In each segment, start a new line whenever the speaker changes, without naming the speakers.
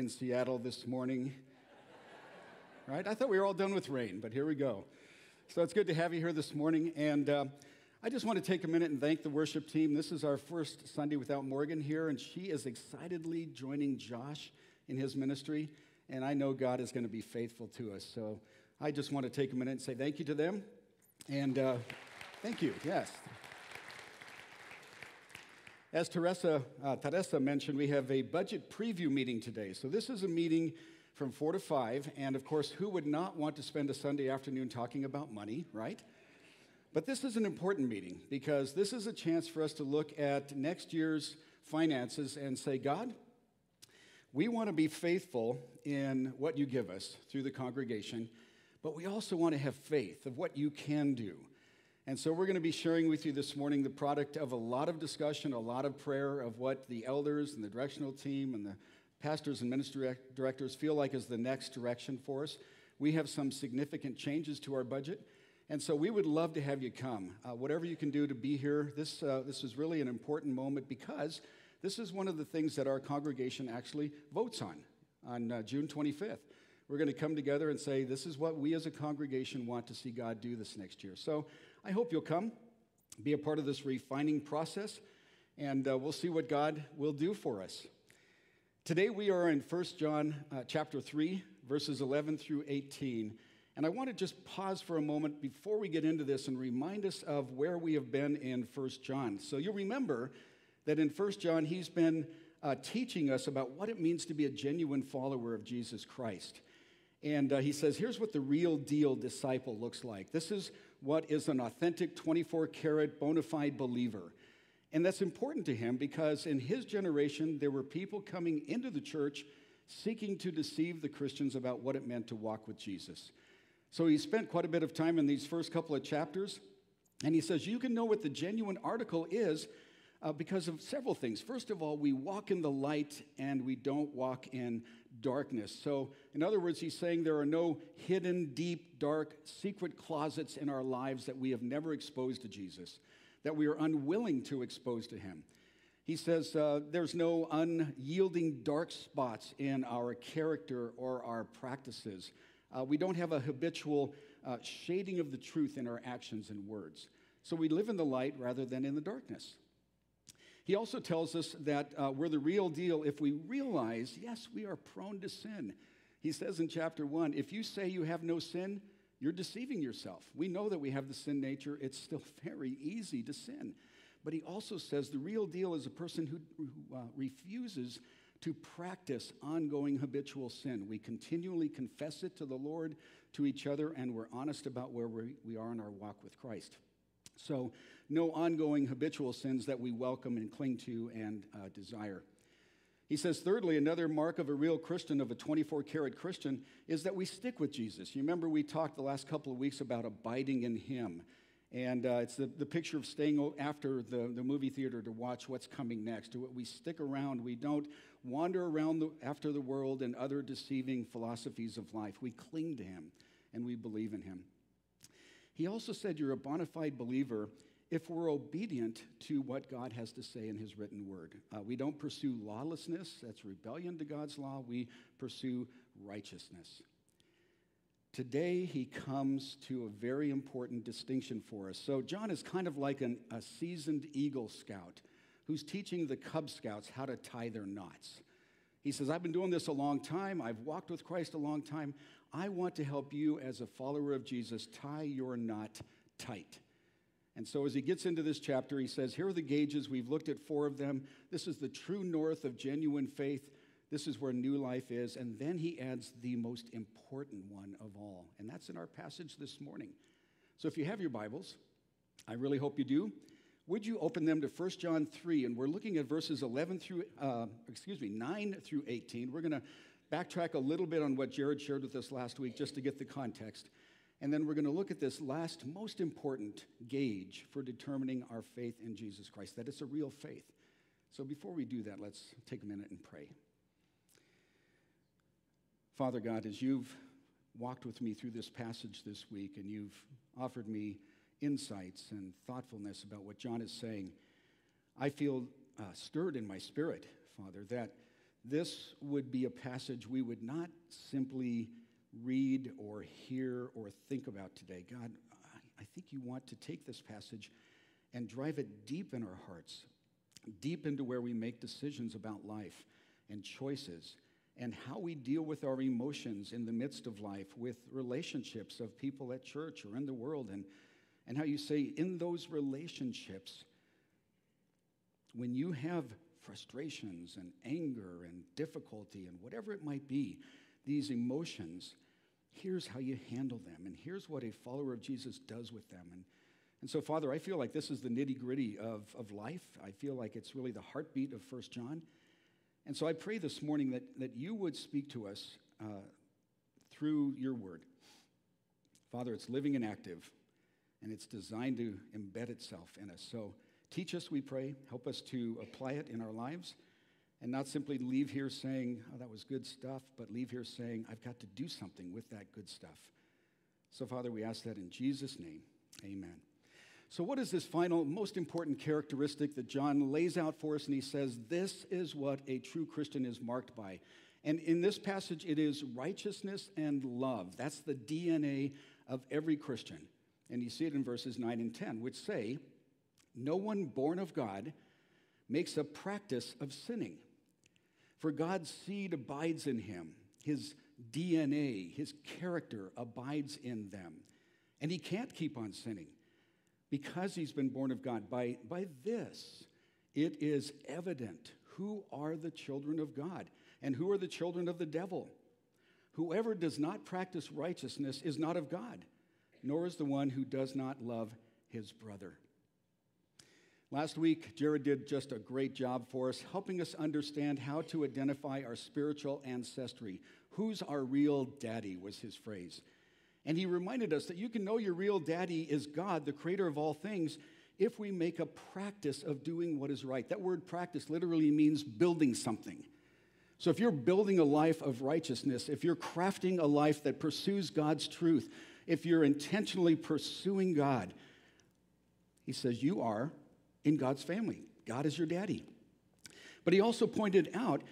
in Seattle this morning. right? I thought we were all done with rain, but here we go. So it's good to have you here this morning. And uh, I just want to take a minute and thank the worship team. This is our first Sunday without Morgan here, and she is excitedly joining Josh in his ministry. And I know God is going to be faithful to us. So I just want to take a minute and say thank you to them. And uh, thank you, yes. As Teresa, uh, Teresa mentioned, we have a budget preview meeting today. So this is a meeting from 4 to 5. And of course, who would not want to spend a Sunday afternoon talking about money, right? But this is an important meeting because this is a chance for us to look at next year's finances and say, God, we want to be faithful in what you give us through the congregation, but we also want to have faith of what you can do. And so we're going to be sharing with you this morning the product of a lot of discussion, a lot of prayer of what the elders and the directional team and the pastors and ministry directors feel like is the next direction for us. We have some significant changes to our budget. And so we would love to have you come. Uh, whatever you can do to be here, this, uh, this is really an important moment because this is one of the things that our congregation actually votes on on uh, June 25th. We're going to come together and say, this is what we as a congregation want to see God do this next year. So I hope you'll come, be a part of this refining process, and uh, we'll see what God will do for us. Today we are in 1 John uh, chapter 3, verses 11 through 18. And I want to just pause for a moment before we get into this and remind us of where we have been in 1 John. So you'll remember that in 1 John, he's been uh, teaching us about what it means to be a genuine follower of Jesus Christ. And uh, he says, here's what the real deal disciple looks like. This is what is an authentic 24 karat bona fide believer. And that's important to him because in his generation, there were people coming into the church seeking to deceive the Christians about what it meant to walk with Jesus. So he spent quite a bit of time in these first couple of chapters. And he says, You can know what the genuine article is uh, because of several things. First of all, we walk in the light and we don't walk in darkness. So, in other words, he's saying there are no hidden, deep, dark, secret closets in our lives that we have never exposed to Jesus, that we are unwilling to expose to him. He says uh, there's no unyielding dark spots in our character or our practices. Uh, we don't have a habitual uh, shading of the truth in our actions and words. So we live in the light rather than in the darkness. He also tells us that uh, we're the real deal if we realize, yes, we are prone to sin. He says in chapter one, if you say you have no sin, you're deceiving yourself. We know that we have the sin nature, it's still very easy to sin. But he also says the real deal is a person who, who uh, refuses to practice ongoing habitual sin. We continually confess it to the Lord, to each other, and we're honest about where we, we are in our walk with Christ. So, no ongoing habitual sins that we welcome and cling to and uh, desire. He says, thirdly, another mark of a real Christian, of a 24 karat Christian, is that we stick with Jesus. You remember we talked the last couple of weeks about abiding in Him. And uh, it's the, the picture of staying after the, the movie theater to watch what's coming next. We stick around. We don't wander around the, after the world and other deceiving philosophies of life. We cling to Him and we believe in Him. He also said you're a bona fide believer if we're obedient to what God has to say in His written word. Uh, we don't pursue lawlessness, that's rebellion to God's law. We pursue righteousness. Today, he comes to a very important distinction for us. So, John is kind of like an, a seasoned Eagle Scout who's teaching the Cub Scouts how to tie their knots. He says, I've been doing this a long time. I've walked with Christ a long time. I want to help you as a follower of Jesus tie your knot tight. And so, as he gets into this chapter, he says, Here are the gauges. We've looked at four of them. This is the true north of genuine faith. This is where new life is. And then he adds the most important one of all. And that's in our passage this morning. So, if you have your Bibles, I really hope you do. Would you open them to 1 John 3? And we're looking at verses 11 through, uh, excuse me, 9 through 18. We're going to backtrack a little bit on what Jared shared with us last week just to get the context. And then we're going to look at this last, most important gauge for determining our faith in Jesus Christ, that it's a real faith. So before we do that, let's take a minute and pray. Father God, as you've walked with me through this passage this week and you've offered me insights and thoughtfulness about what John is saying, I feel uh, stirred in my spirit, Father, that this would be a passage we would not simply read or hear or think about today. God, I think you want to take this passage and drive it deep in our hearts, deep into where we make decisions about life and choices and how we deal with our emotions in the midst of life, with relationships of people at church or in the world, and, and how you say, in those relationships, when you have frustrations and anger and difficulty and whatever it might be, these emotions, here's how you handle them, and here's what a follower of Jesus does with them. And, and so, Father, I feel like this is the nitty gritty of, of life. I feel like it's really the heartbeat of First John. And so I pray this morning that, that you would speak to us uh, through your word. Father, it's living and active, and it's designed to embed itself in us. So teach us, we pray. Help us to apply it in our lives and not simply leave here saying, oh, that was good stuff, but leave here saying, I've got to do something with that good stuff. So, Father, we ask that in Jesus' name. Amen. So, what is this final, most important characteristic that John lays out for us? And he says, This is what a true Christian is marked by. And in this passage, it is righteousness and love. That's the DNA of every Christian. And you see it in verses 9 and 10, which say, No one born of God makes a practice of sinning. For God's seed abides in him, his DNA, his character abides in them. And he can't keep on sinning because he's been born of God. By, by this, it is evident who are the children of God and who are the children of the devil. Whoever does not practice righteousness is not of God, nor is the one who does not love his brother. Last week, Jared did just a great job for us, helping us understand how to identify our spiritual ancestry. Who's our real daddy was his phrase. And he reminded us that you can know your real daddy is God, the creator of all things, if we make a practice of doing what is right. That word practice literally means building something. So if you're building a life of righteousness, if you're crafting a life that pursues God's truth, if you're intentionally pursuing God, he says you are in God's family. God is your daddy. But he also pointed out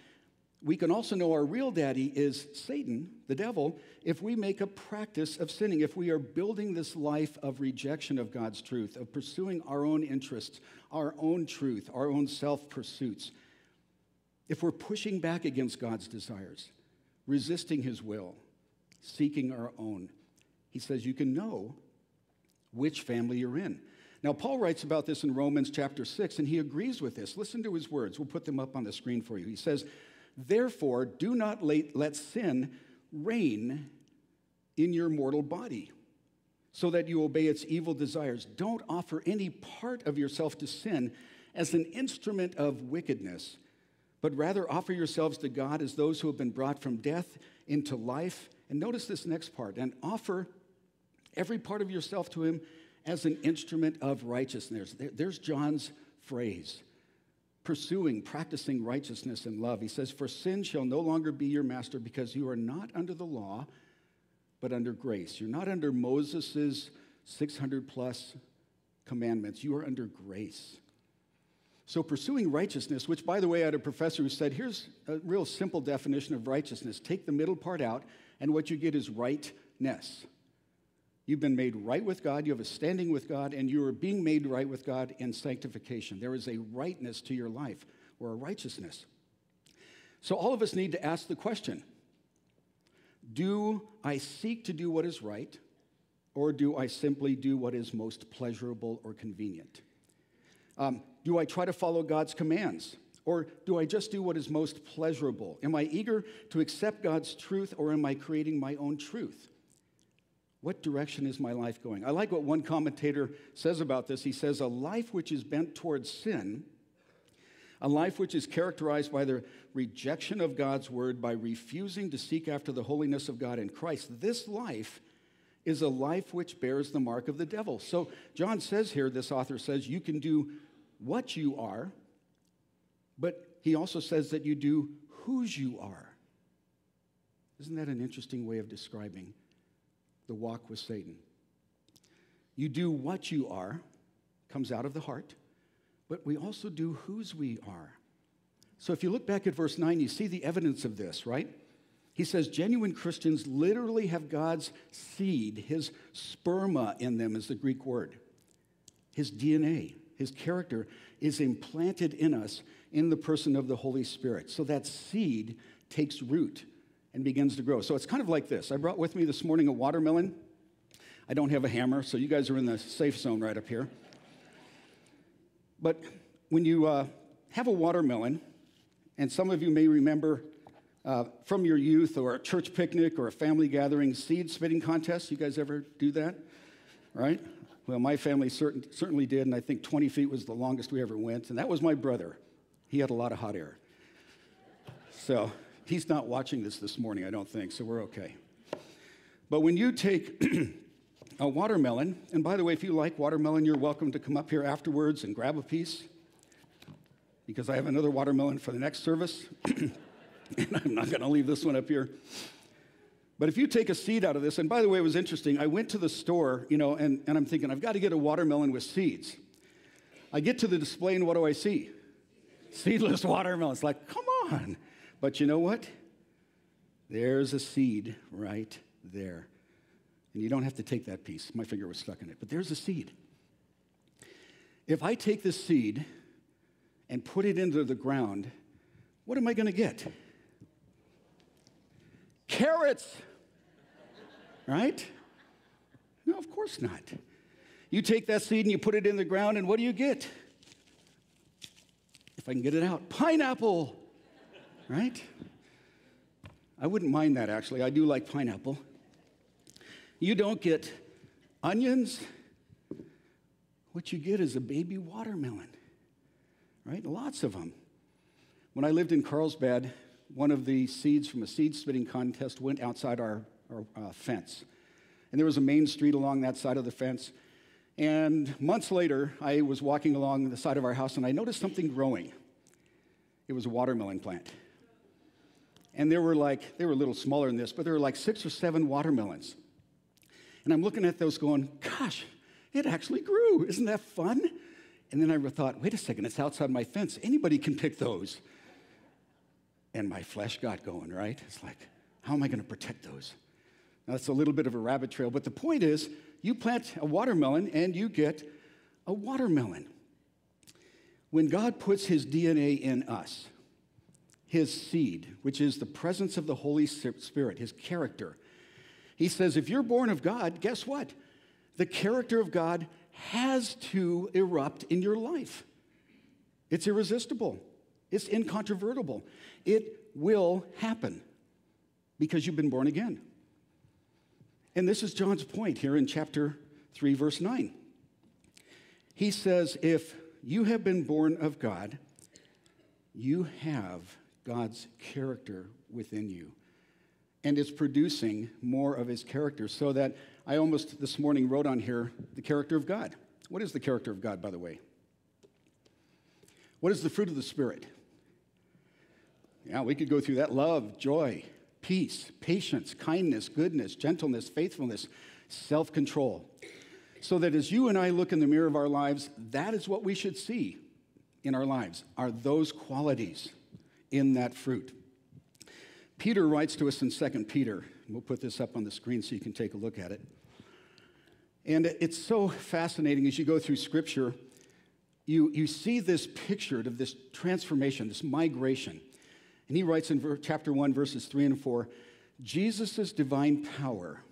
we can also know our real daddy is Satan, the devil, if we make a practice of sinning, if we are building this life of rejection of God's truth, of pursuing our own interests, our own truth, our own self pursuits, if we're pushing back against God's desires, resisting his will, seeking our own, he says you can know which family you're in. Now, Paul writes about this in Romans chapter 6, and he agrees with this. Listen to his words. We'll put them up on the screen for you. He says, Therefore, do not let sin reign in your mortal body so that you obey its evil desires. Don't offer any part of yourself to sin as an instrument of wickedness, but rather offer yourselves to God as those who have been brought from death into life. And notice this next part and offer every part of yourself to Him as an instrument of righteousness. There's John's phrase pursuing, practicing righteousness and love. He says, For sin shall no longer be your master because you are not under the law, but under grace. You're not under Moses' 600 plus commandments, you are under grace. So, pursuing righteousness, which, by the way, I had a professor who said, here's a real simple definition of righteousness take the middle part out, and what you get is rightness. You've been made right with God, you have a standing with God, and you are being made right with God in sanctification. There is a rightness to your life or a righteousness. So, all of us need to ask the question Do I seek to do what is right, or do I simply do what is most pleasurable or convenient? Um, do I try to follow God's commands? Or do I just do what is most pleasurable? Am I eager to accept God's truth, or am I creating my own truth? What direction is my life going? I like what one commentator says about this. He says, A life which is bent towards sin, a life which is characterized by the rejection of God's word, by refusing to seek after the holiness of God in Christ, this life is a life which bears the mark of the devil. So, John says here, this author says, you can do what you are, but he also says that you do whose you are. Isn't that an interesting way of describing the walk with Satan. You do what you are, comes out of the heart, but we also do whose we are. So if you look back at verse 9, you see the evidence of this, right? He says genuine Christians literally have God's seed, his sperma in them is the Greek word. His DNA, his character is implanted in us in the person of the Holy Spirit. So that seed takes root and begins to grow. So it's kind of like this. I brought with me this morning a watermelon. I don't have a hammer, so you guys are in the safe zone right up here. But when you uh, have a watermelon, and some of you may remember uh, from your youth or a church picnic or a family gathering seed spitting contest. You guys ever do that? Right? Well, my family certain, certainly did, and I think 20 feet was the longest we ever went. And that was my brother. He had a lot of hot air. So he's not watching this this morning, I don't think, so we're okay. But when you take a watermelon, and by the way, if you like watermelon, you're welcome to come up here afterwards and grab a piece because I have another watermelon for the next service. and I'm not going to leave this one up here. But if you take a seed out of this, and by the way, it was interesting. I went to the store, you know, and, and I'm thinking, I've got to get a watermelon with seeds. I get to the display, and what do I see? Seedless watermelon. It's like, come on. But you know what? There's a seed right there. And you don't have to take that piece. My finger was stuck in it. But there's a seed. If I take this seed and put it into the ground, what am I going to get? Carrots. Right? No, of course not. You take that seed and you put it in the ground, and what do you get? If I can get it out, pineapple. Right? I wouldn't mind that actually. I do like pineapple. You don't get onions. What you get is a baby watermelon right? Lots of them. When I lived in Carlsbad, one of the seeds from a seed spitting contest went outside our, our uh, fence. And there was a main street along that side of the fence. And months later, I was walking along the side of our house and I noticed something growing. It was a watermelon plant. And there were like, they were a little smaller than this, but there were like six or seven watermelons. And I'm looking at those going, gosh, it actually grew. Isn't that fun? And then I thought, wait a second, it's outside my fence. Anybody can pick those. And my flesh got going, right? It's like, how am I going to protect those? Now, that's a little bit of a rabbit trail, but the point is, you plant a watermelon and you get a watermelon. When God puts his DNA in us, his seed, which is the presence of the Holy Spirit, his character, he says, if you're born of God, guess what? The character of God has to erupt in your life. It's irresistible, it's incontrovertible. It will happen because you've been born again. And this is John's point here in chapter 3, verse 9. He says, If you have been born of God, you have God's character within you. And it's producing more of his character so that I almost this morning wrote on here the character of God. What is the character of God, by the way? What is the fruit of the Spirit? Yeah, we could go through that love, joy, peace, patience, kindness, goodness, gentleness, faithfulness, self control. So that as you and I look in the mirror of our lives, that is what we should see in our lives, are those qualities in that fruit. Peter writes to us in 2 Peter. We'll put this up on the screen so you can take a look at it. And it's so fascinating as you go through Scripture, you, you see this pictured of this transformation, this migration. And he writes in chapter 1, verses 3 and 4 Jesus' divine power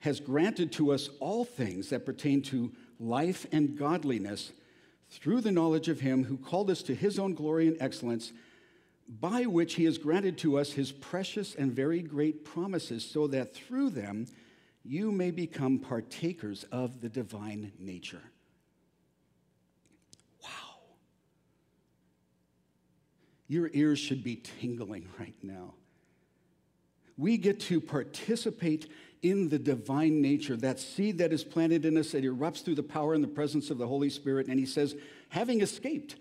has granted to us all things that pertain to life and godliness through the knowledge of him who called us to his own glory and excellence, by which he has granted to us his precious and very great promises, so that through them, you may become partakers of the divine nature. Wow. Your ears should be tingling right now. We get to participate in the divine nature, that seed that is planted in us that erupts through the power and the presence of the Holy Spirit. And he says, having escaped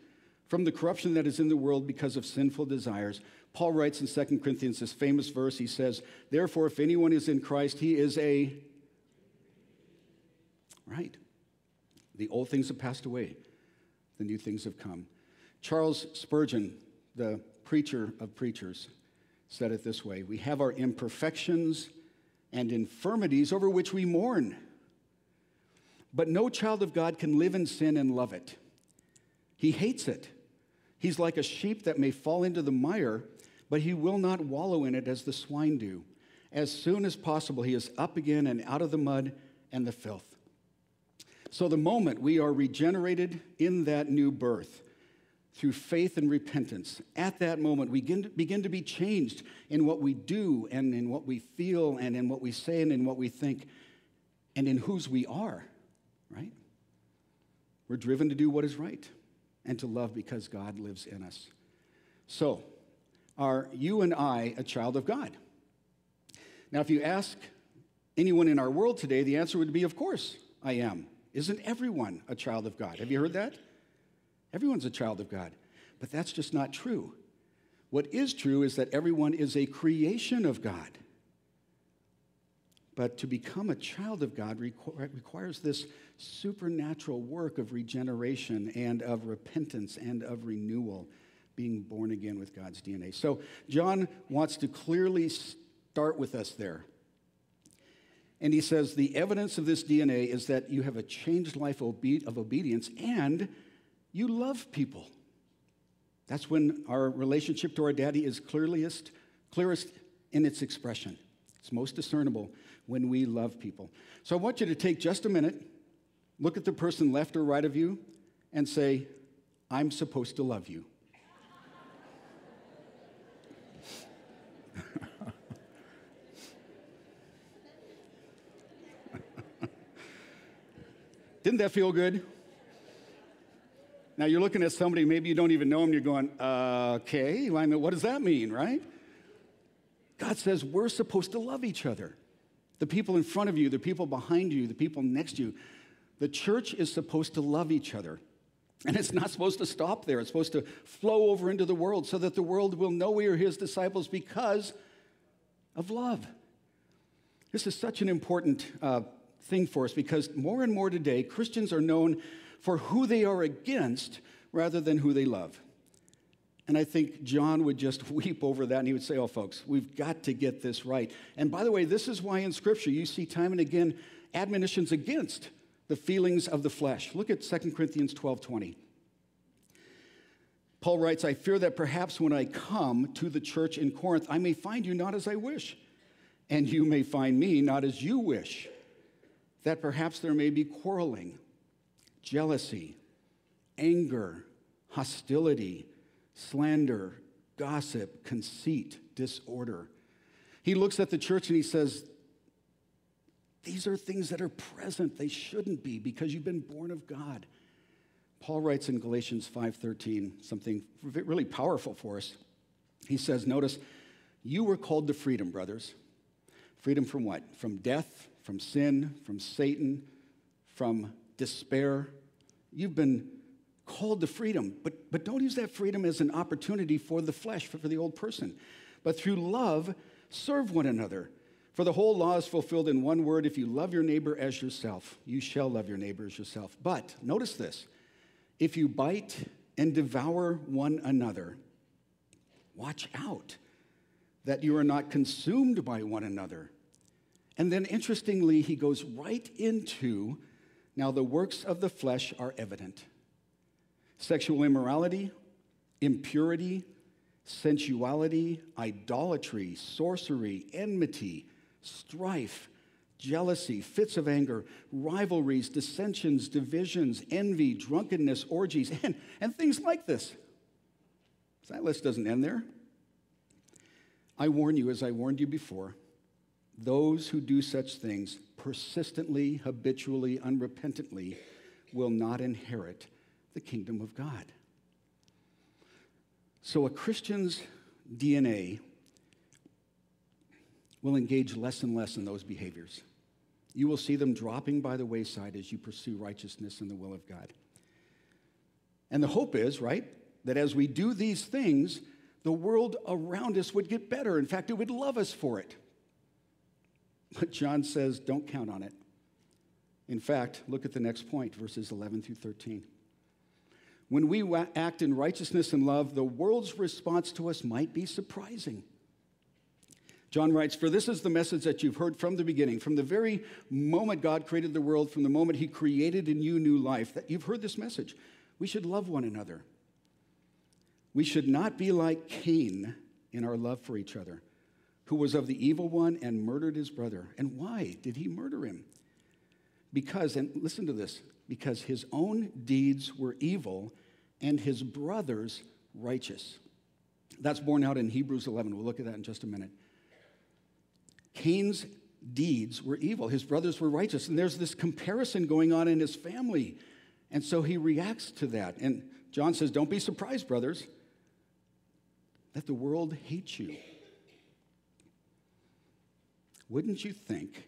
from the corruption that is in the world because of sinful desires, Paul writes in 2 Corinthians this famous verse. He says, Therefore, if anyone is in Christ, he is a. Right. The old things have passed away, the new things have come. Charles Spurgeon the preacher of preachers, said it this way We have our imperfections and infirmities over which we mourn. But no child of God can live in sin and love it. He hates it. He's like a sheep that may fall into the mire, but he will not wallow in it as the swine do. As soon as possible, he is up again and out of the mud and the filth. So, the moment we are regenerated in that new birth, through faith and repentance, at that moment, we begin to, begin to be changed in what we do and in what we feel and in what we say and in what we think and in whose we are, right? We're driven to do what is right and to love because God lives in us. So, are you and I a child of God? Now, if you ask anyone in our world today, the answer would be, Of course, I am. Isn't everyone a child of God? Have you heard that? Everyone's a child of God. But that's just not true. What is true is that everyone is a creation of God. But to become a child of God requ- requires this supernatural work of regeneration and of repentance and of renewal, being born again with God's DNA. So, John wants to clearly start with us there. And he says the evidence of this DNA is that you have a changed life of obedience and you love people. That's when our relationship to our daddy is clearest, clearest in its expression. It's most discernible when we love people. So I want you to take just a minute, look at the person left or right of you, and say, I'm supposed to love you. Didn't that feel good? Now you're looking at somebody, maybe you don't even know them, you're going, uh, okay, what does that mean, right? God says we're supposed to love each other. The people in front of you, the people behind you, the people next to you. The church is supposed to love each other. And it's not supposed to stop there. It's supposed to flow over into the world so that the world will know we are his disciples because of love. This is such an important uh, thing for us because more and more today, Christians are known for who they are against rather than who they love. And I think John would just weep over that and he would say, Oh, folks, we've got to get this right. And by the way, this is why in Scripture you see time and again admonitions against the feelings of the flesh. Look at 2 Corinthians 12 20. Paul writes, I fear that perhaps when I come to the church in Corinth, I may find you not as I wish, and you may find me not as you wish. That perhaps there may be quarreling jealousy, anger, hostility, slander, gossip, conceit, disorder. He looks at the church and he says, These are things that are present. They shouldn't be because you've been born of God. Paul writes in Galatians 5:13 something really powerful for us. He says, notice, you were called to freedom, brothers. Freedom from what? From death, from sin, from Satan, from despair. You've been called to freedom, but, but don't use that freedom as an opportunity for the flesh, for, for the old person. But through love, serve one another. For the whole law is fulfilled in one word if you love your neighbor as yourself, you shall love your neighbor as yourself. But notice this if you bite and devour one another, watch out that you are not consumed by one another. And then interestingly, he goes right into now, the works of the flesh are evident sexual immorality, impurity, sensuality, idolatry, sorcery, enmity, strife, jealousy, fits of anger, rivalries, dissensions, divisions, envy, drunkenness, orgies, and, and things like this. That list doesn't end there. I warn you, as I warned you before, those who do such things persistently, habitually, unrepentantly will not inherit the kingdom of God. So a Christian's DNA will engage less and less in those behaviors. You will see them dropping by the wayside as you pursue righteousness and the will of God. And the hope is, right, that as we do these things, the world around us would get better. In fact, it would love us for it. But John says, don't count on it. In fact, look at the next point, verses 11 through 13. when we act in righteousness and love, the world's response to us might be surprising. John writes, For this is the message that you've heard from the beginning, from the very moment God created the world, from the moment He created in you new life, that you've heard this message. We should love one another. We should not be like Cain in our love for each other, who was of the evil one and murdered his brother. And why did he murder him? Because, and listen to this, because his own deeds were evil and his brother's righteous. That's borne out in Hebrews 11. We'll look at that in just a minute. Cain's deeds were evil, his brothers were righteous. And there's this comparison going on in his family. And so he reacts to that. And John says, Don't be surprised, brothers, that the world hates you. Wouldn't you think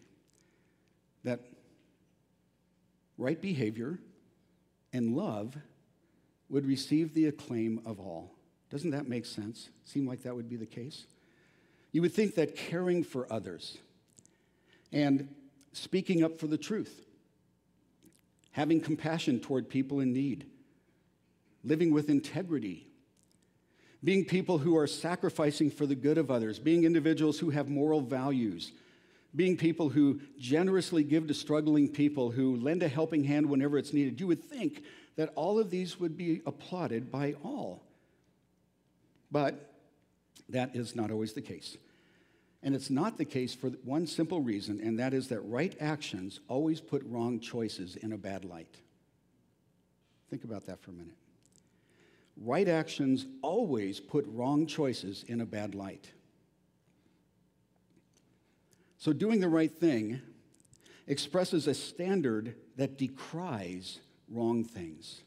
that right behavior and love would receive the acclaim of all? Doesn't that make sense? Seem like that would be the case? You would think that caring for others and speaking up for the truth, having compassion toward people in need, living with integrity, being people who are sacrificing for the good of others, being individuals who have moral values, being people who generously give to struggling people, who lend a helping hand whenever it's needed. You would think that all of these would be applauded by all. But that is not always the case. And it's not the case for one simple reason, and that is that right actions always put wrong choices in a bad light. Think about that for a minute. Right actions always put wrong choices in a bad light. So, doing the right thing expresses a standard that decries wrong things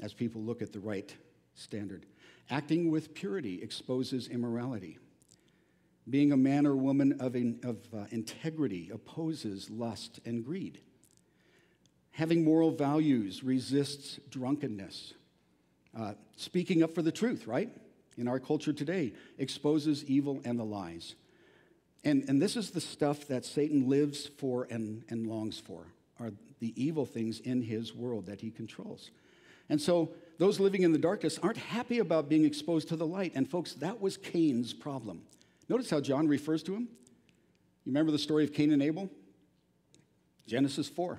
as people look at the right standard. Acting with purity exposes immorality. Being a man or woman of, in, of uh, integrity opposes lust and greed. Having moral values resists drunkenness. Uh, speaking up for the truth, right? In our culture today, exposes evil and the lies. And, and this is the stuff that Satan lives for and, and longs for, are the evil things in his world that he controls. And so those living in the darkness aren't happy about being exposed to the light. And folks, that was Cain's problem. Notice how John refers to him. You remember the story of Cain and Abel? Genesis 4.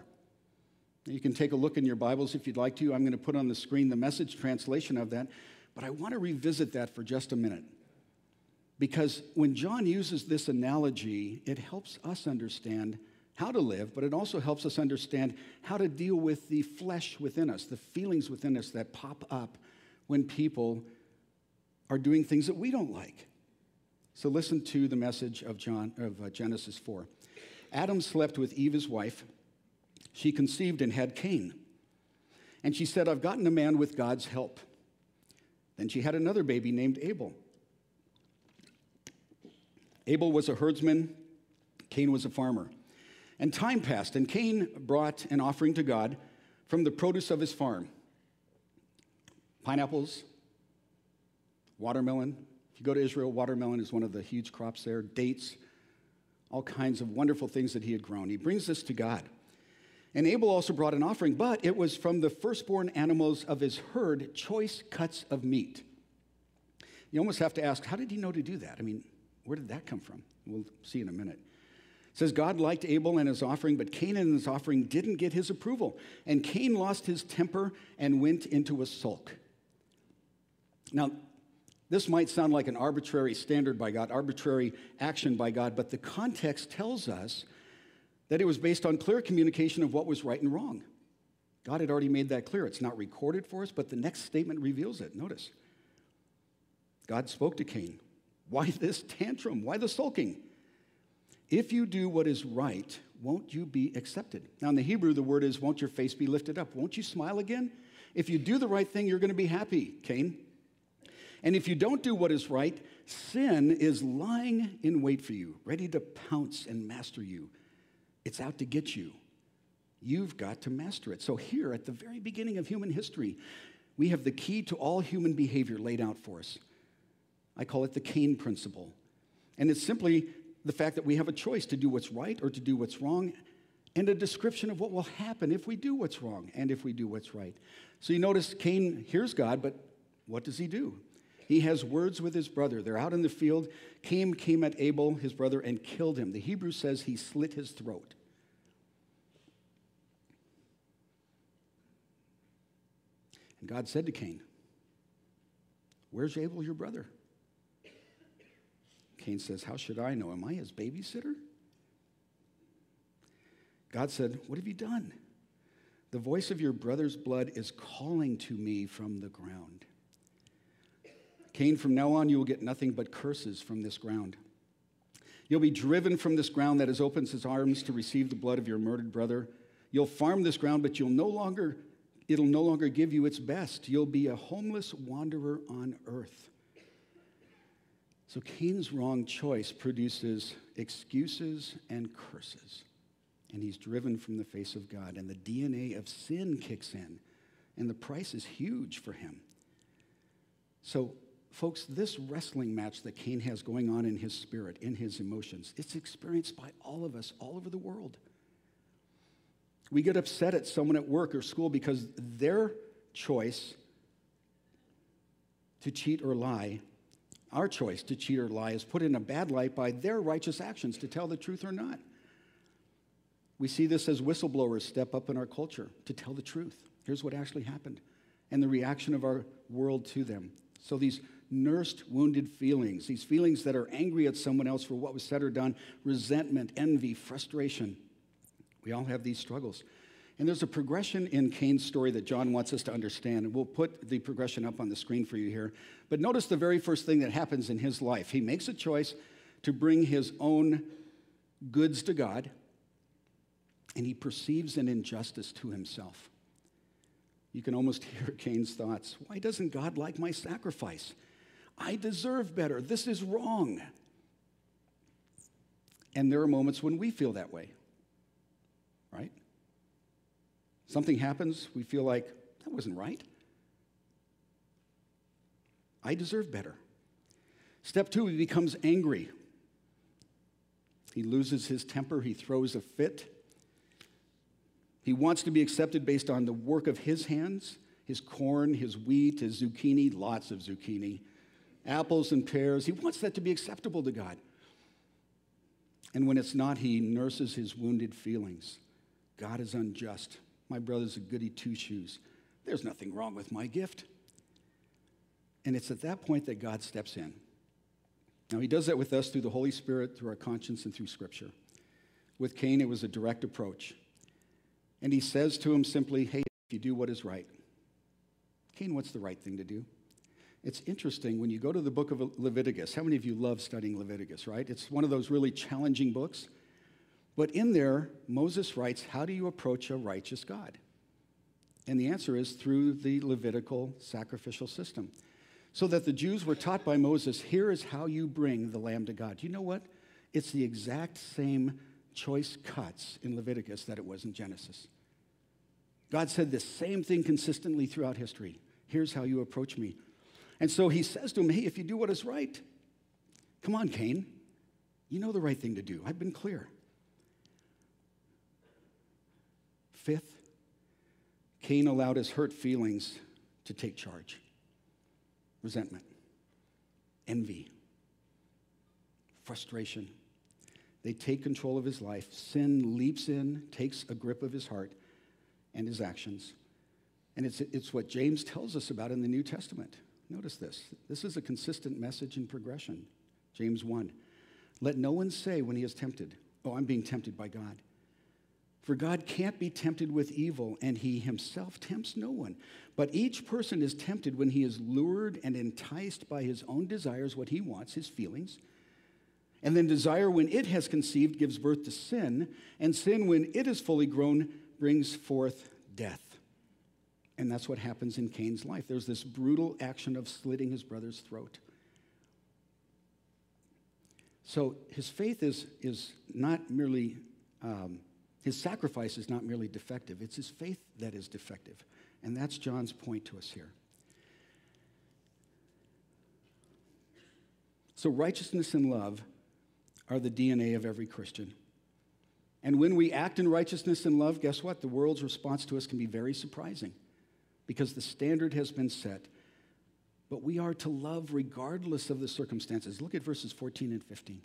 You can take a look in your Bibles if you'd like to. I'm going to put on the screen the message translation of that, but I want to revisit that for just a minute. Because when John uses this analogy, it helps us understand how to live, but it also helps us understand how to deal with the flesh within us, the feelings within us that pop up when people are doing things that we don't like. So listen to the message of John of uh, Genesis 4. Adam slept with Eve his wife. She conceived and had Cain. And she said, "I've gotten a man with God's help." Then she had another baby named Abel. Abel was a herdsman, Cain was a farmer. And time passed, and Cain brought an offering to God from the produce of his farm pineapples, watermelon, if you go to Israel, watermelon is one of the huge crops there, dates, all kinds of wonderful things that he had grown. He brings this to God. And Abel also brought an offering, but it was from the firstborn animals of his herd, choice cuts of meat. You almost have to ask, how did he know to do that? I mean, where did that come from? We'll see in a minute. Says God liked Abel and his offering, but Cain and his offering didn't get his approval. And Cain lost his temper and went into a sulk. Now, this might sound like an arbitrary standard by God, arbitrary action by God, but the context tells us that it was based on clear communication of what was right and wrong. God had already made that clear. It's not recorded for us, but the next statement reveals it. Notice God spoke to Cain. Why this tantrum? Why the sulking? If you do what is right, won't you be accepted? Now, in the Hebrew, the word is, won't your face be lifted up? Won't you smile again? If you do the right thing, you're going to be happy, Cain. And if you don't do what is right, sin is lying in wait for you, ready to pounce and master you. It's out to get you. You've got to master it. So, here at the very beginning of human history, we have the key to all human behavior laid out for us. I call it the Cain principle. And it's simply the fact that we have a choice to do what's right or to do what's wrong. and a description of what will happen if we do what's wrong and if we do what's right. So you notice Cain hears God, but what does he do? He has words with his brother. They're out in the field. Cain came at Abel, his brother, and killed him. The Hebrew says he slit his throat. And God said to Cain, Where's Abel, your brother? Cain says, How should I know? Am I his babysitter? God said, What have you done? The voice of your brother's blood is calling to me from the ground. Cain, from now on, you will get nothing but curses from this ground. You'll be driven from this ground that has opened its arms to receive the blood of your murdered brother. You'll farm this ground, but you'll no longer, it'll no longer give you its best. You'll be a homeless wanderer on earth. So Cain's wrong choice produces excuses and curses and he's driven from the face of God. And the DNA of sin kicks in, and the price is huge for him. So, folks, this wrestling match that Cain has going on in his spirit, in his emotions, it's experienced by all of us all over the world. We get upset at someone at work or school because their choice to cheat or lie, our choice to cheat or lie, is put in a bad light by their righteous actions to tell the truth or not. We see this as whistleblowers step up in our culture to tell the truth. Here's what actually happened, and the reaction of our world to them. So, these nursed, wounded feelings, these feelings that are angry at someone else for what was said or done, resentment, envy, frustration, we all have these struggles. And there's a progression in Cain's story that John wants us to understand. And we'll put the progression up on the screen for you here. But notice the very first thing that happens in his life. He makes a choice to bring his own goods to God and he perceives an injustice to himself. You can almost hear Cain's thoughts Why doesn't God like my sacrifice? I deserve better. This is wrong. And there are moments when we feel that way, right? Something happens, we feel like, that wasn't right. I deserve better. Step two, he becomes angry. He loses his temper, he throws a fit. He wants to be accepted based on the work of his hands, his corn, his wheat, his zucchini, lots of zucchini, apples and pears. He wants that to be acceptable to God. And when it's not, he nurses his wounded feelings. God is unjust. My brother's a goody two shoes. There's nothing wrong with my gift. And it's at that point that God steps in. Now, he does that with us through the Holy Spirit, through our conscience, and through Scripture. With Cain, it was a direct approach. And he says to him simply, Hey, if you do what is right. Cain, what's the right thing to do? It's interesting when you go to the book of Leviticus. How many of you love studying Leviticus, right? It's one of those really challenging books. But in there, Moses writes, How do you approach a righteous God? And the answer is through the Levitical sacrificial system. So that the Jews were taught by Moses, here is how you bring the lamb to God. Do You know what? It's the exact same choice cuts in Leviticus that it was in Genesis. God said the same thing consistently throughout history. Here's how you approach me. And so he says to him, Hey, if you do what is right, come on, Cain. You know the right thing to do. I've been clear. Cain allowed his hurt feelings to take charge resentment, envy, frustration they take control of his life. Sin leaps in, takes a grip of his heart and his actions. And it's, it's what James tells us about in the New Testament. Notice this. This is a consistent message in progression. James 1. Let no one say when he is tempted, Oh, I'm being tempted by God. For God can't be tempted with evil, and he himself tempts no one. But each person is tempted when he is lured and enticed by his own desires, what he wants, his feelings. And then desire, when it has conceived, gives birth to sin. And sin, when it is fully grown, brings forth death. And that's what happens in Cain's life. There's this brutal action of slitting his brother's throat. So his faith is, is not merely, um, his sacrifice is not merely defective, it's his faith that is defective. And that's John's point to us here. So righteousness and love are the DNA of every Christian. And when we act in righteousness and love, guess what? The world's response to us can be very surprising because the standard has been set. But we are to love regardless of the circumstances. Look at verses 14 and 15.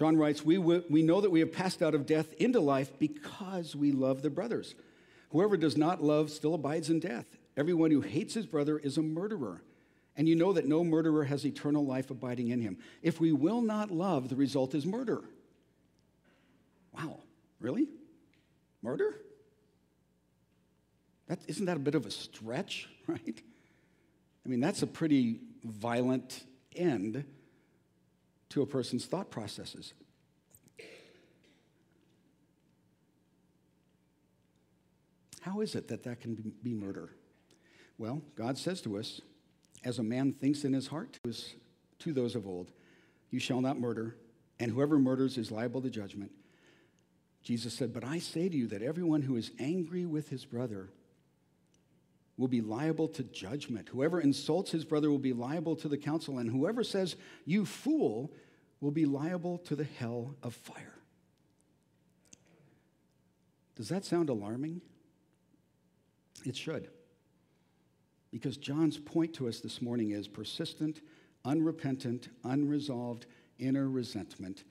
John writes, we, we know that we have passed out of death into life because we love the brothers. Whoever does not love still abides in death. Everyone who hates his brother is a murderer. And you know that no murderer has eternal life abiding in him. If we will not love, the result is murder. Wow, really? Murder? That, isn't that a bit of a stretch, right? I mean, that's a pretty violent end to a person's thought processes. How is it that that can be murder? Well, God says to us, as a man thinks in his heart, to those of old, you shall not murder, and whoever murders is liable to judgment. Jesus said, But I say to you that everyone who is angry with his brother will be liable to judgment. Whoever insults his brother will be liable to the council, and whoever says, You fool, will be liable to the hell of fire. Does that sound alarming? It should. Because John's point to us this morning is persistent, unrepentant, unresolved inner resentment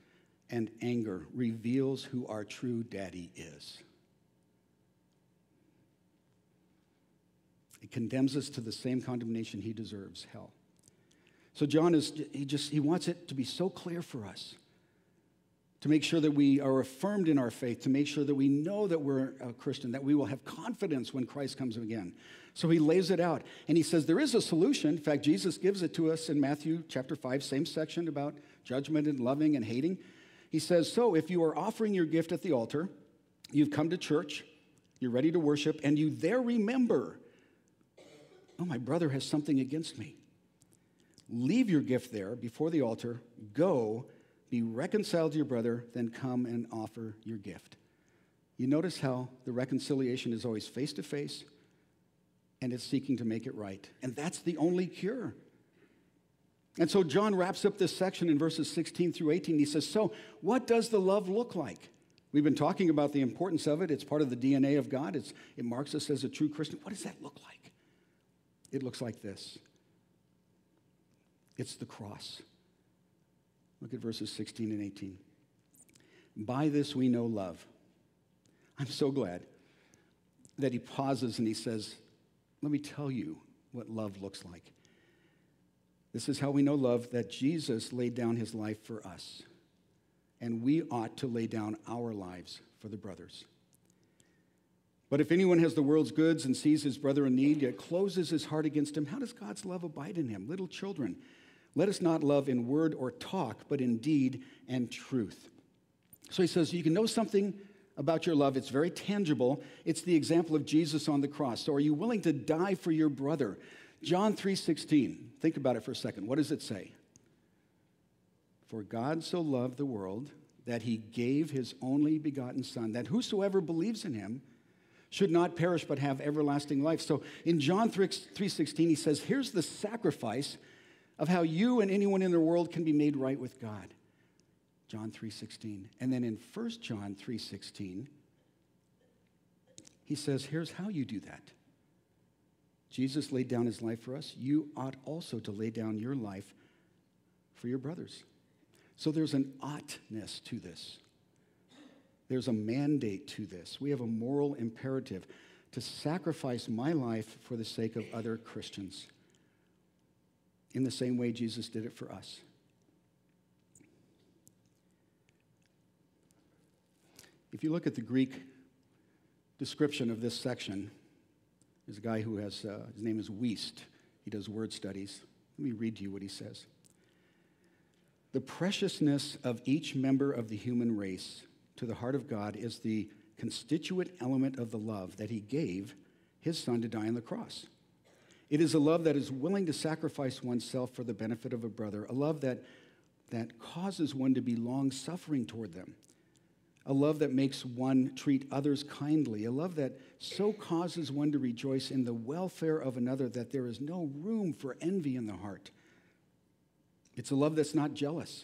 and anger reveals who our true daddy is. It condemns us to the same condemnation he deserves, hell. So John is he just he wants it to be so clear for us to make sure that we are affirmed in our faith, to make sure that we know that we're a Christian, that we will have confidence when Christ comes again. So he lays it out and he says there is a solution. In fact, Jesus gives it to us in Matthew chapter 5, same section about judgment and loving and hating. He says, So if you are offering your gift at the altar, you've come to church, you're ready to worship, and you there remember, oh, my brother has something against me. Leave your gift there before the altar, go be reconciled to your brother, then come and offer your gift. You notice how the reconciliation is always face to face and it's seeking to make it right. And that's the only cure. And so John wraps up this section in verses 16 through 18. He says, So, what does the love look like? We've been talking about the importance of it. It's part of the DNA of God, it's, it marks us as a true Christian. What does that look like? It looks like this it's the cross. Look at verses 16 and 18. By this we know love. I'm so glad that he pauses and he says, Let me tell you what love looks like. This is how we know love that Jesus laid down his life for us, and we ought to lay down our lives for the brothers. But if anyone has the world's goods and sees his brother in need, yet closes his heart against him, how does God's love abide in him? Little children, let us not love in word or talk, but in deed and truth. So he says, you can know something about your love. It's very tangible. It's the example of Jesus on the cross. So are you willing to die for your brother? John 3:16. Think about it for a second. What does it say? For God so loved the world that he gave his only begotten son that whosoever believes in him should not perish but have everlasting life. So in John 3:16 he says, here's the sacrifice of how you and anyone in the world can be made right with God. John 3:16. And then in 1 John 3:16 he says, here's how you do that. Jesus laid down his life for us. You ought also to lay down your life for your brothers. So there's an oughtness to this. There's a mandate to this. We have a moral imperative to sacrifice my life for the sake of other Christians in the same way Jesus did it for us. If you look at the Greek description of this section, there's a guy who has, uh, his name is Wuest. He does word studies. Let me read to you what he says. The preciousness of each member of the human race to the heart of God is the constituent element of the love that he gave his son to die on the cross. It is a love that is willing to sacrifice oneself for the benefit of a brother, a love that, that causes one to be long suffering toward them, a love that makes one treat others kindly, a love that so causes one to rejoice in the welfare of another that there is no room for envy in the heart. It's a love that's not jealous.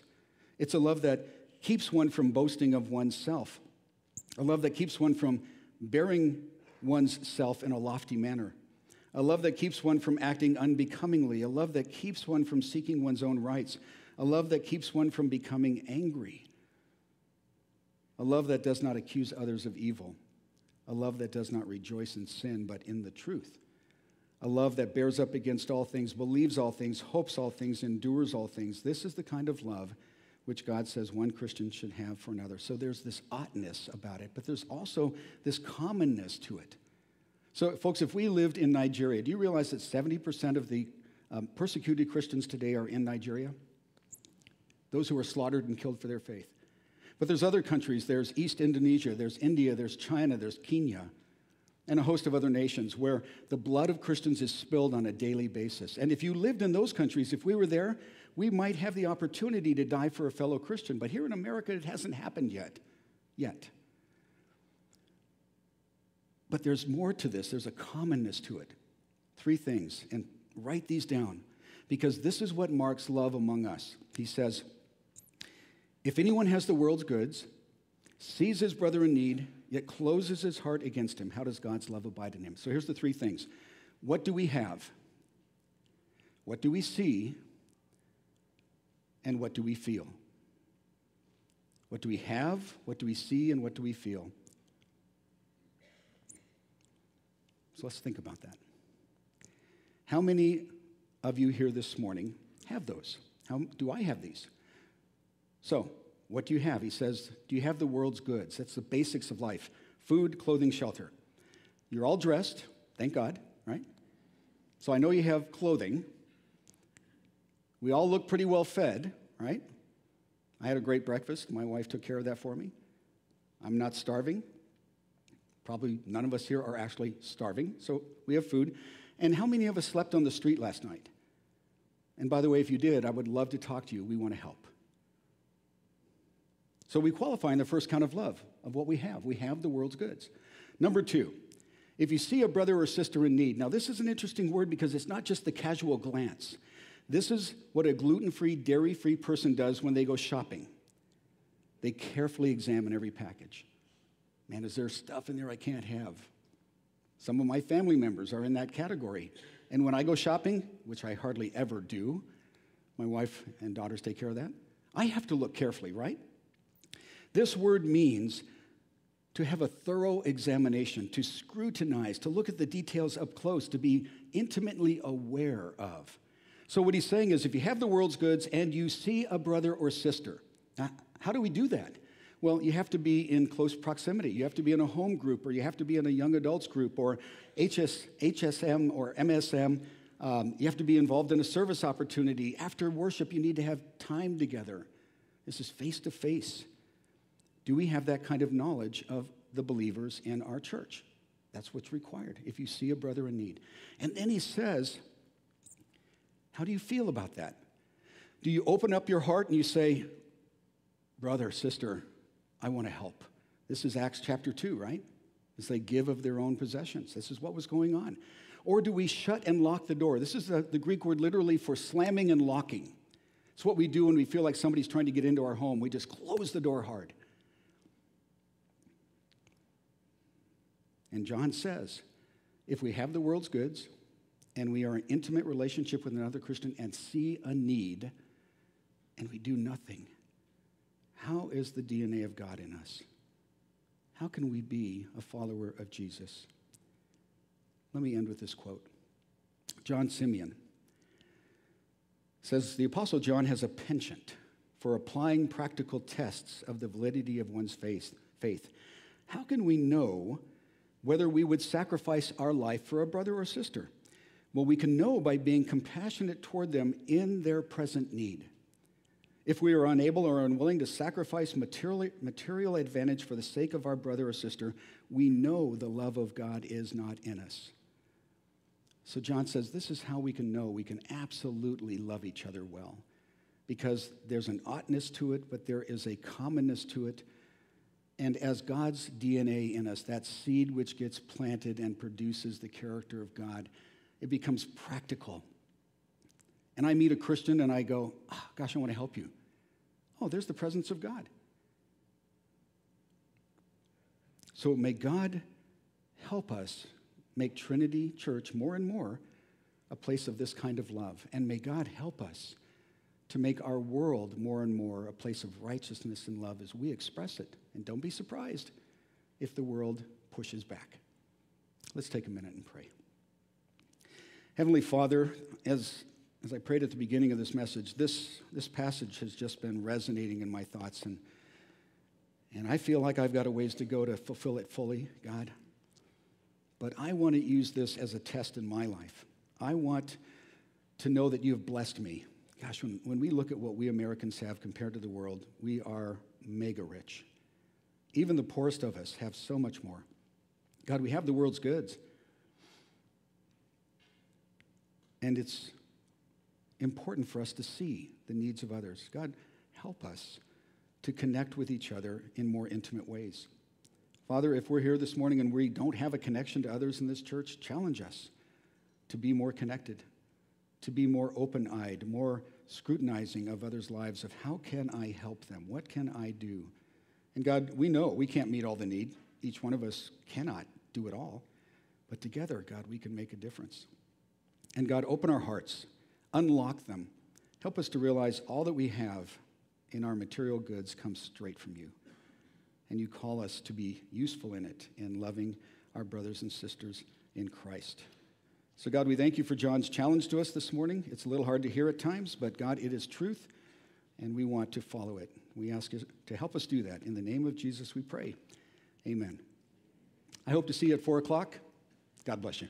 It's a love that keeps one from boasting of oneself, a love that keeps one from bearing one's self in a lofty manner, a love that keeps one from acting unbecomingly, a love that keeps one from seeking one's own rights, a love that keeps one from becoming angry, a love that does not accuse others of evil, a love that does not rejoice in sin but in the truth, a love that bears up against all things, believes all things, hopes all things, endures all things. This is the kind of love which God says one Christian should have for another. So there's this oughtness about it, but there's also this commonness to it. So, folks, if we lived in Nigeria, do you realize that 70% of the um, persecuted Christians today are in Nigeria? Those who are slaughtered and killed for their faith. But there's other countries. There's East Indonesia, there's India, there's China, there's Kenya, and a host of other nations where the blood of Christians is spilled on a daily basis. And if you lived in those countries, if we were there, we might have the opportunity to die for a fellow Christian. But here in America, it hasn't happened yet. Yet. But there's more to this, there's a commonness to it. Three things, and write these down because this is what marks love among us. He says, If anyone has the world's goods, sees his brother in need, yet closes his heart against him, how does God's love abide in him? So here's the three things What do we have? What do we see? And what do we feel? What do we have? What do we see? And what do we feel? So let's think about that. How many of you here this morning have those? How do I have these? So, what do you have? He says, Do you have the world's goods? That's the basics of life food, clothing, shelter. You're all dressed, thank God, right? So I know you have clothing. We all look pretty well fed, right? I had a great breakfast. My wife took care of that for me. I'm not starving. Probably none of us here are actually starving, so we have food. And how many of us slept on the street last night? And by the way, if you did, I would love to talk to you. We want to help. So we qualify in the first count of love of what we have. We have the world's goods. Number two, if you see a brother or sister in need, now this is an interesting word because it's not just the casual glance. This is what a gluten free, dairy free person does when they go shopping. They carefully examine every package. Man, is there stuff in there I can't have? Some of my family members are in that category. And when I go shopping, which I hardly ever do, my wife and daughters take care of that, I have to look carefully, right? This word means to have a thorough examination, to scrutinize, to look at the details up close, to be intimately aware of. So, what he's saying is if you have the world's goods and you see a brother or sister, how do we do that? Well, you have to be in close proximity. You have to be in a home group, or you have to be in a young adults group, or HS, HSM or MSM. Um, you have to be involved in a service opportunity. After worship, you need to have time together. This is face to face. Do we have that kind of knowledge of the believers in our church? That's what's required if you see a brother in need. And then he says, how do you feel about that? Do you open up your heart and you say, Brother, sister, I want to help? This is Acts chapter 2, right? As they give of their own possessions. This is what was going on. Or do we shut and lock the door? This is the, the Greek word literally for slamming and locking. It's what we do when we feel like somebody's trying to get into our home. We just close the door hard. And John says, if we have the world's goods, and we are in intimate relationship with another Christian and see a need and we do nothing, how is the DNA of God in us? How can we be a follower of Jesus? Let me end with this quote. John Simeon says the Apostle John has a penchant for applying practical tests of the validity of one's faith. How can we know whether we would sacrifice our life for a brother or sister? Well, we can know by being compassionate toward them in their present need. If we are unable or unwilling to sacrifice material, material advantage for the sake of our brother or sister, we know the love of God is not in us. So John says this is how we can know we can absolutely love each other well. Because there's an oughtness to it, but there is a commonness to it. And as God's DNA in us, that seed which gets planted and produces the character of God, it becomes practical. And I meet a Christian and I go, oh, gosh, I want to help you. Oh, there's the presence of God. So may God help us make Trinity Church more and more a place of this kind of love. And may God help us to make our world more and more a place of righteousness and love as we express it. And don't be surprised if the world pushes back. Let's take a minute and pray. Heavenly Father, as, as I prayed at the beginning of this message, this, this passage has just been resonating in my thoughts. And, and I feel like I've got a ways to go to fulfill it fully, God. But I want to use this as a test in my life. I want to know that you have blessed me. Gosh, when, when we look at what we Americans have compared to the world, we are mega rich. Even the poorest of us have so much more. God, we have the world's goods. And it's important for us to see the needs of others. God, help us to connect with each other in more intimate ways. Father, if we're here this morning and we don't have a connection to others in this church, challenge us to be more connected, to be more open eyed, more scrutinizing of others' lives of how can I help them? What can I do? And God, we know we can't meet all the need. Each one of us cannot do it all. But together, God, we can make a difference. And God, open our hearts, unlock them. Help us to realize all that we have in our material goods comes straight from you. And you call us to be useful in it, in loving our brothers and sisters in Christ. So, God, we thank you for John's challenge to us this morning. It's a little hard to hear at times, but God, it is truth, and we want to follow it. We ask you to help us do that. In the name of Jesus, we pray. Amen. I hope to see you at 4 o'clock. God bless you.